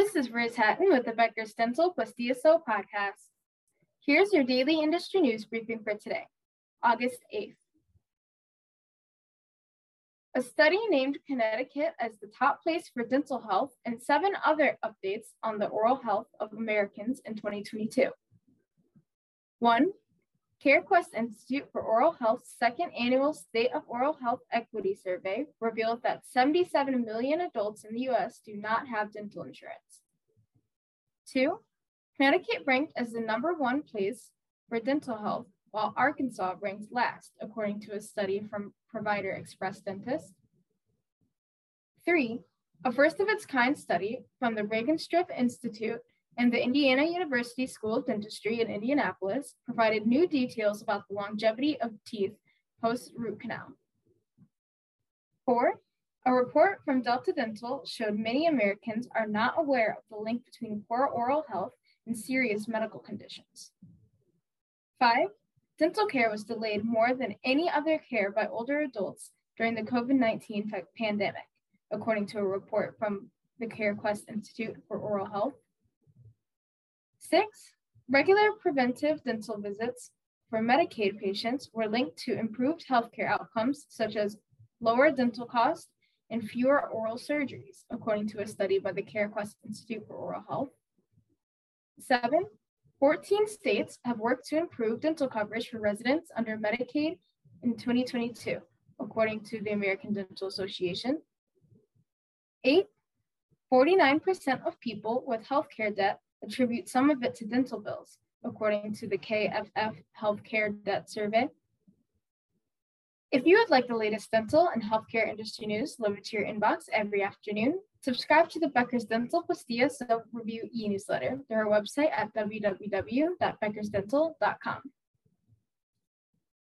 This is Riz Hatton with the Becker's Dental plus DSO podcast. Here's your daily industry news briefing for today, August 8th. A study named Connecticut as the top place for dental health and seven other updates on the oral health of Americans in 2022. One, CareQuest Institute for Oral Health's second annual State of Oral Health Equity Survey revealed that 77 million adults in the US do not have dental insurance. Two, Connecticut ranked as the number one place for dental health, while Arkansas ranks last, according to a study from Provider Express Dentist. Three, a first of its kind study from the Regenstrief Institute and the Indiana University School of Dentistry in Indianapolis provided new details about the longevity of teeth post root canal. Four, a report from Delta Dental showed many Americans are not aware of the link between poor oral health and serious medical conditions. Five, dental care was delayed more than any other care by older adults during the COVID 19 pandemic, according to a report from the CareQuest Institute for Oral Health. Six, regular preventive dental visits for Medicaid patients were linked to improved healthcare outcomes, such as lower dental costs and fewer oral surgeries, according to a study by the CareQuest Institute for Oral Health. Seven, 14 states have worked to improve dental coverage for residents under Medicaid in 2022, according to the American Dental Association. Eight, 49% of people with healthcare debt attribute some of it to dental bills, according to the KFF Healthcare Debt Survey. If you would like the latest dental and healthcare industry news delivered to your inbox every afternoon, subscribe to the Becker's Dental DSO Review e-newsletter through our website at www.beckersdental.com.